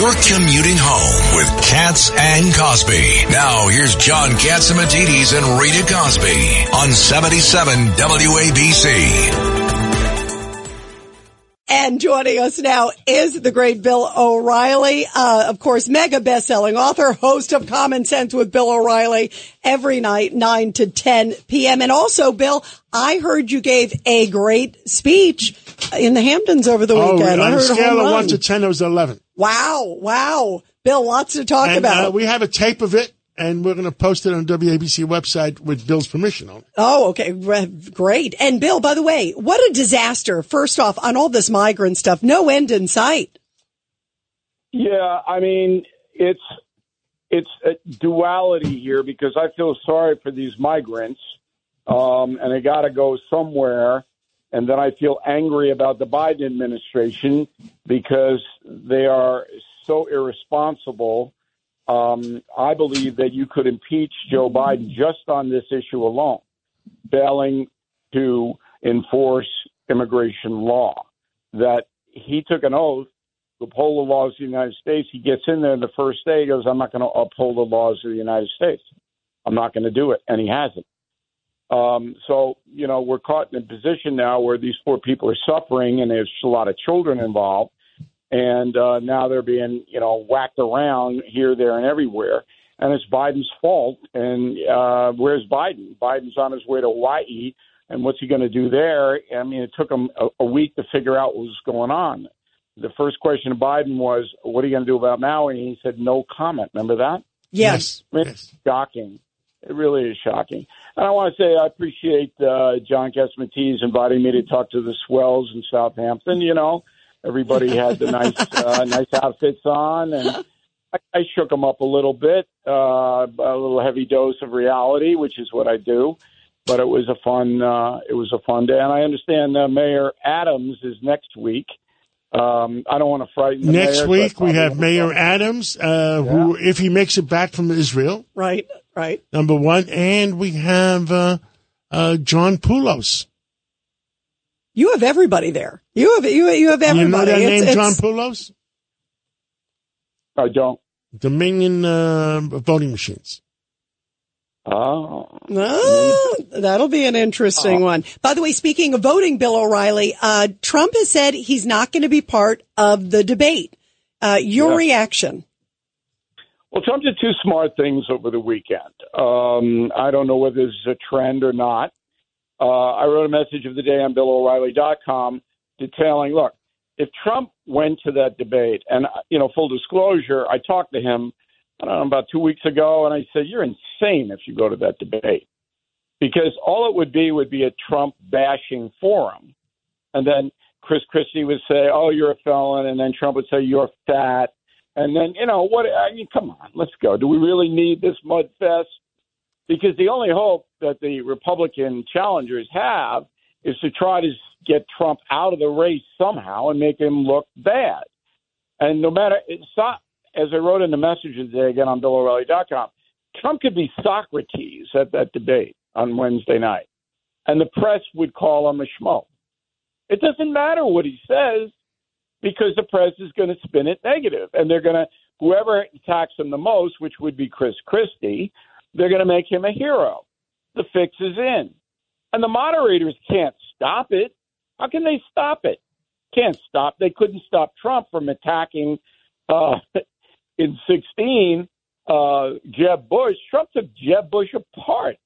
You're commuting home with Cats and Cosby. Now here's John Catsimatidis and Rita Cosby on 77 WABC. And joining us now is the great Bill O'Reilly, uh, of course, mega best-selling author, host of Common Sense with Bill O'Reilly every night, 9 to 10 p.m. And also, Bill, I heard you gave a great speech in the Hamptons over the Oh, weekend. I on a heard scale of one to ten, it was eleven. Wow, wow. Bill, lots to talk And about. uh, we have a tape of it, and we're going to post it on WABC website with Bill's permission on it. Oh, okay. Re- Great. And Bill, by the way, what a disaster. First off, on all this migrant stuff, no end in sight. Yeah, I mean, it's it's a duality here because I feel sorry for these migrants, um, and they got to go somewhere. And then I feel angry about the Biden administration because they are so irresponsible. Um, I believe that you could impeach Joe Biden just on this issue alone, failing to enforce immigration law. That he took an oath to uphold the laws of the United States. He gets in there the first day he goes, I'm not going to uphold the laws of the United States. I'm not going to do it. And he hasn't. Um, so, you know, we're caught in a position now where these poor people are suffering and there's a lot of children involved. And uh, now they're being, you know, whacked around here, there, and everywhere. And it's Biden's fault. And uh, where's Biden? Biden's on his way to Hawaii. And what's he going to do there? I mean, it took him a, a week to figure out what was going on. The first question to Biden was, What are you going to do about Maui? And he said, No comment. Remember that? Yes. I mean, It's shocking. It really is shocking. And I want to say I appreciate uh, John Catsimatidis inviting me to talk to the swells in Southampton. You know, everybody had the nice, uh, nice outfits on, and I, I shook them up a little bit, uh, a little heavy dose of reality, which is what I do. But it was a fun, uh, it was a fun day, and I understand uh, Mayor Adams is next week. Um, I don't want to frighten the Next mayor, week, we have Mayor. Adams, uh, who, if he makes it back from Israel, Right, right. number one, and we have uh, uh, John Poulos. You have everybody there. You have you you have everybody. You know everybody. that It's- name, John it's- Poulos? I don't. Dominion uh, voting machines. Oh. Ah, that'll be an interesting one. By the way, speaking of voting, Bill O'Reilly, uh, Trump has said he's not going to be part of the debate. Uh, your Yeah. reaction? Well, Trump did two smart things over the weekend. Um, I don't know whether this is a trend or not. Uh, I wrote a message of the day on BillO'Reilly.com detailing, look, if Trump went to that debate, and, uh, you know, full disclosure, I talked to him, I don't know, about two weeks ago, and I said, you're insane if you go to that debate. Because all it would be would be a Trump bashing forum. And then Chris Christie would say, oh, you're a felon. And then Trump would say, you're fat. And then, you know, what? I mean, come on, let's go. Do we really need this mud fest? Because the only hope that the Republican challengers have is to try to get Trump out of the race somehow and make him look bad. And no matter, it's not, as I wrote in the message today again on BillO'Reilly.com, Trump could be Socrates at that debate on Wednesday night, and the press would call him a schmo. It doesn't matter what he says because the press is going to spin it negative, and they're going to whoever attacks him the most, which would be Chris Christie, they're going to make him a hero. The fix is in, and the moderators can't stop it. How can they stop it? Can't stop. They couldn't stop Trump from attacking uh, in 16 uh, Jeb Bush. Trump took Jeb Bush apart,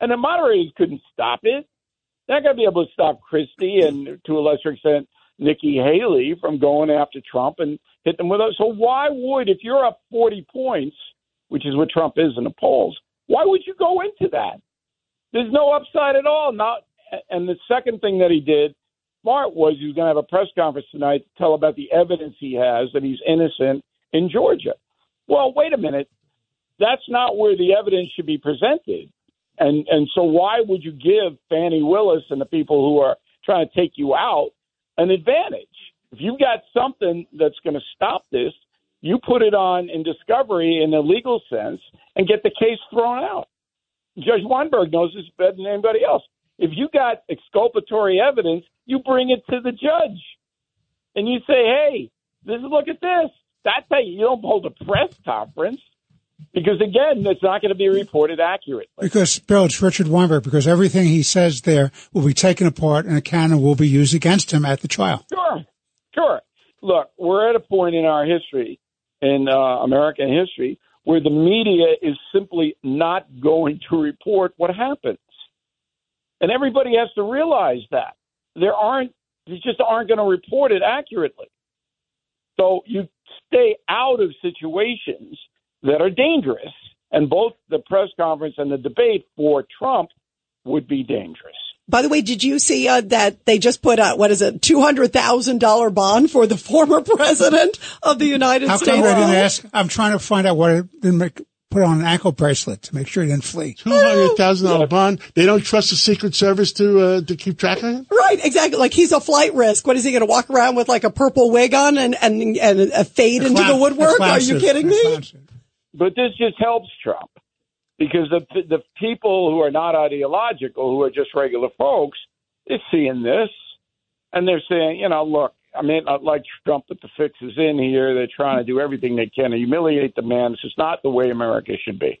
and the moderators couldn't stop it. They're not going to be able to stop Christie and, to a lesser extent, Nikki Haley from going after Trump and hit them with it. So why would, if you're up 40 points, which is what Trump is in the polls, why would you go into that? There's no upside at all. Not, and the second thing that he did smart was he was going to have a press conference tonight to tell about the evidence he has that he's innocent in Georgia. Well, wait a minute. That's not where the evidence should be presented. And and so why would you give Fani Willis and the people who are trying to take you out an advantage? If you've got something that's going to stop this, you put it on in discovery in a legal sense and get the case thrown out. Judge Weinberg knows this better than anybody else. If you got exculpatory evidence, you bring it to the judge and you say, "Hey, this is look at this. That's how you don't hold a press conference because again, it's not going to be reported accurately. Because Bill, it's Richard Weinberg. Because everything he says there will be taken apart and a cannon will be used against him at the trial. Sure, sure. Look, we're at a point in our history, in uh, American history, where the media is simply not going to report what happens, and everybody has to realize that there aren't, they just aren't going to report it accurately. So you stay out of situations that are dangerous. And both the press conference and the debate for Trump would be dangerous. By the way, did you see uh, that they just put out what is it, two hundred thousand dollar bond for the former president of the United How States? come I didn't ask? I'm trying to find out what I didn't make, put on an ankle bracelet to make sure he didn't flee. Two hundred thousand dollar bond. They don't trust the Secret Service to uh, to keep track of him. Right, exactly. Like he's a flight risk. What is he going to walk around with like a purple wig on and and and a fade into the woodwork? Are you suit. kidding A me? But this just helps Trump because the the people who are not ideological, who are just regular folks, is seeing this, and they're saying, you know, look, I mean, not like Trump but the fix is in here. They're trying to do everything they can to humiliate the man. This is not the way America should be.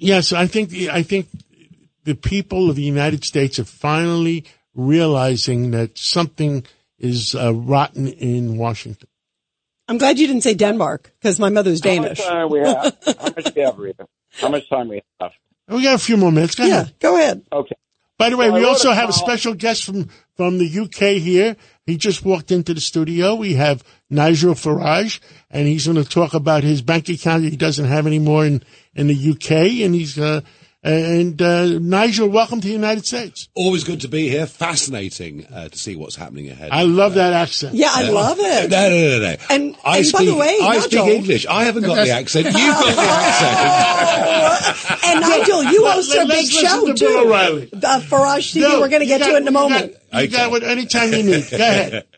Yes, I think the, I think the people of the United States are finally realizing that something is uh, rotten in Washington. I'm glad you didn't say Denmark because my mother's Danish. How much time we have? How much we have, Rita? How much time we have? We got a few more minutes. Go Yeah, ahead. go ahead. Okay. By the way, Well, we also a have a special guest from, from the UK here. He just walked into the studio. We have Nigel Farage, and he's going to talk about his bank account that he doesn't have anymore in, in the UK. And he's, uh, and, uh, Nigel, welcome to the United States. Always good to be here. Fascinating uh, to see what's happening ahead. I love that accent. Yeah, I love it. no, no, no, no. And- I and by speak, the way, I Nigel- speak English. I haven't got the accent. You've got the accent. And Nigel, you host a big show to too. Bill O'Reilly. Uh, Farage TV, No, we're going to get to got- it in a you got- moment. You got what anytime you need. Go ahead.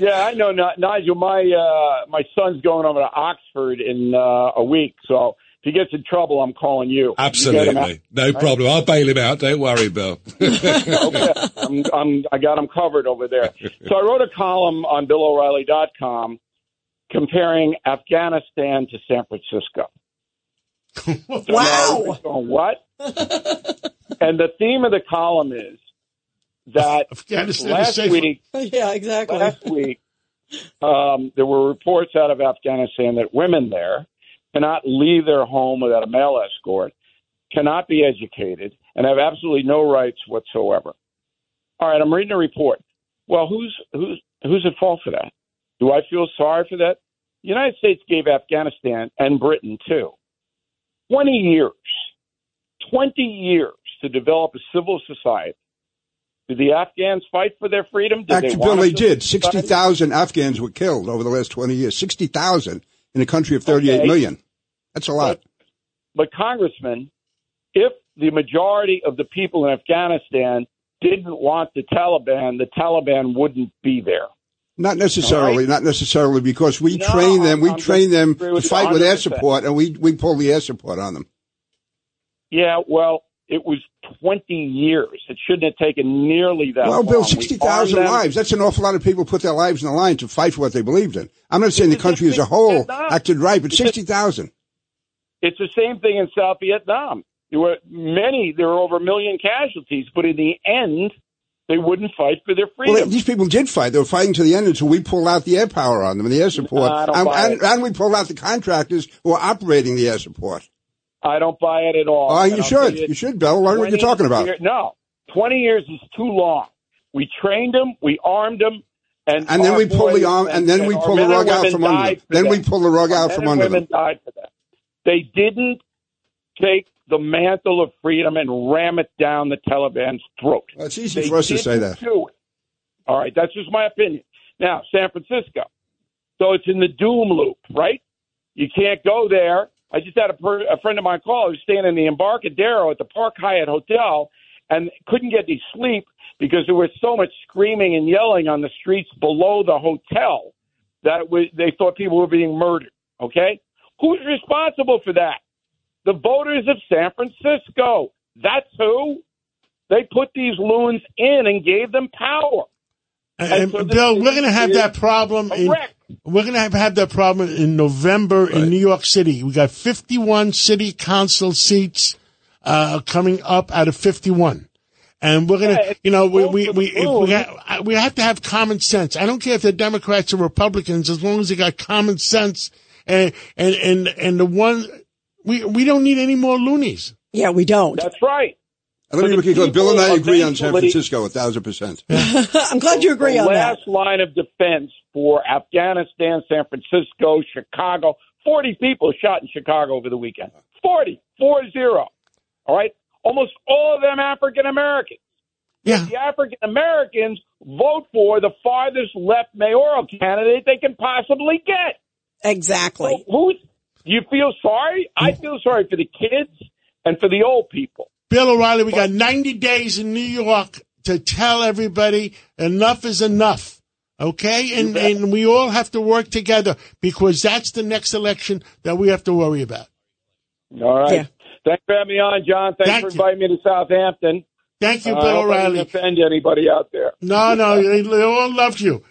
Yeah, I know, Nigel. My uh, my son's going over to Oxford in uh, a week, so if he gets in trouble, I'm calling you. You get him out. Absolutely. No problem. I'll bail him out. Don't worry, Bill. okay. I'm, I'm, I got him covered over there. So I wrote a column on BillO'Reilly.com comparing Afghanistan to San Francisco. So Wow. everybody's going, what? and the theme of the column is that Afghanistan is last safer. week, Yeah, exactly. last week, um, there were reports out of Afghanistan that women there cannot leave their home without a male escort, cannot be educated, and have absolutely no rights whatsoever. All right, I'm reading a report. Well, who's who's who's at fault for that? Do I feel sorry for that? The United States gave Afghanistan and Britain too 20 years, 20 years to develop a civil society. Did the Afghans fight for their freedom? Did Actually, Bill, they did. 60,000 Afghans were killed over the last 20 years. 60,000 in a country of thirty-eight Okay. million. That's a lot. But, Congressman, if the majority of the people in Afghanistan didn't want the Taliban, the Taliban wouldn't be there. Not necessarily, not necessarily, because we No, train them, we I'm train them to fight with air support, and we, we pull the air support on them. Yeah, well, it was 20 years. It shouldn't have taken nearly that Well, long. Bill, 60,000 lives. That's an awful lot of people put their lives in the line to fight for what they believed in. I'm not saying the country the as a whole acted right, but 60,000. It's the same thing in South Vietnam. There were many, there were over a million casualties, but in the end, they wouldn't fight for their freedom. Well, these people did fight. They were fighting to the end until we pulled out the air power on them and the air support. Don't and, and, and we pulled out the contractors who are operating the air support. I don't buy it at all. Oh, And you should. You should, Bill. Learn what you're talking about. year- no, 20 years is too long. We trained them, we armed them, and And then we pull the arm, and then we pull the rug out from under them. Then we pull the rug out from and under women them. died for that. They didn't take the mantle of freedom and ram it down the Taliban's throat. Well, it's easy They for us to say that. do it. All right, that's just my opinion. Now, San Francisco. So it's in the doom loop, right? You can't go there. I just had a, per, a friend of mine call who's staying in the Embarcadero at the Park Hyatt Hotel and couldn't get any sleep because there was so much screaming and yelling on the streets below the hotel that was, they thought people were being murdered. Okay? Who's responsible for that? The voters of San Francisco. That's who. They put these loons in and gave them power. And, And so Bill, is- we're going to have that problem. In, we're going to have, have that problem in November in New York City. We got 51 city council seats uh, coming up out of 51. And we're going to, it's you know, we we we, if we, ha- we have to have common sense. I don't care if they're Democrats or Republicans, as long as they got common sense. And and and and the one we we don't need any more loonies. Yeah, we don't. That's right. I don't But think we can go. Bill and I agree on San Francisco a thousand percent. I'm glad you agree the on that. last line of defense for Afghanistan, San Francisco, Chicago. 40 people shot in Chicago over the weekend. 40, four zero. All right? Almost all of them African Americans. Yeah. The African Americans vote for the farthest left mayoral candidate they can possibly get. Exactly. So who's, do you feel sorry? I feel sorry for the kids and for the old people. Bill O'Reilly, we got 90 days in New York to tell everybody enough is enough. Okay? And, and we all have to work together because that's the next election that we have to worry about. All right. Yeah. Thanks for having me on, John. Thanks Thank for you. inviting me to Southampton. Thank you, Uh, I Bill I O'Reilly. didn't offend anybody out there. No, no, they, they all loved you.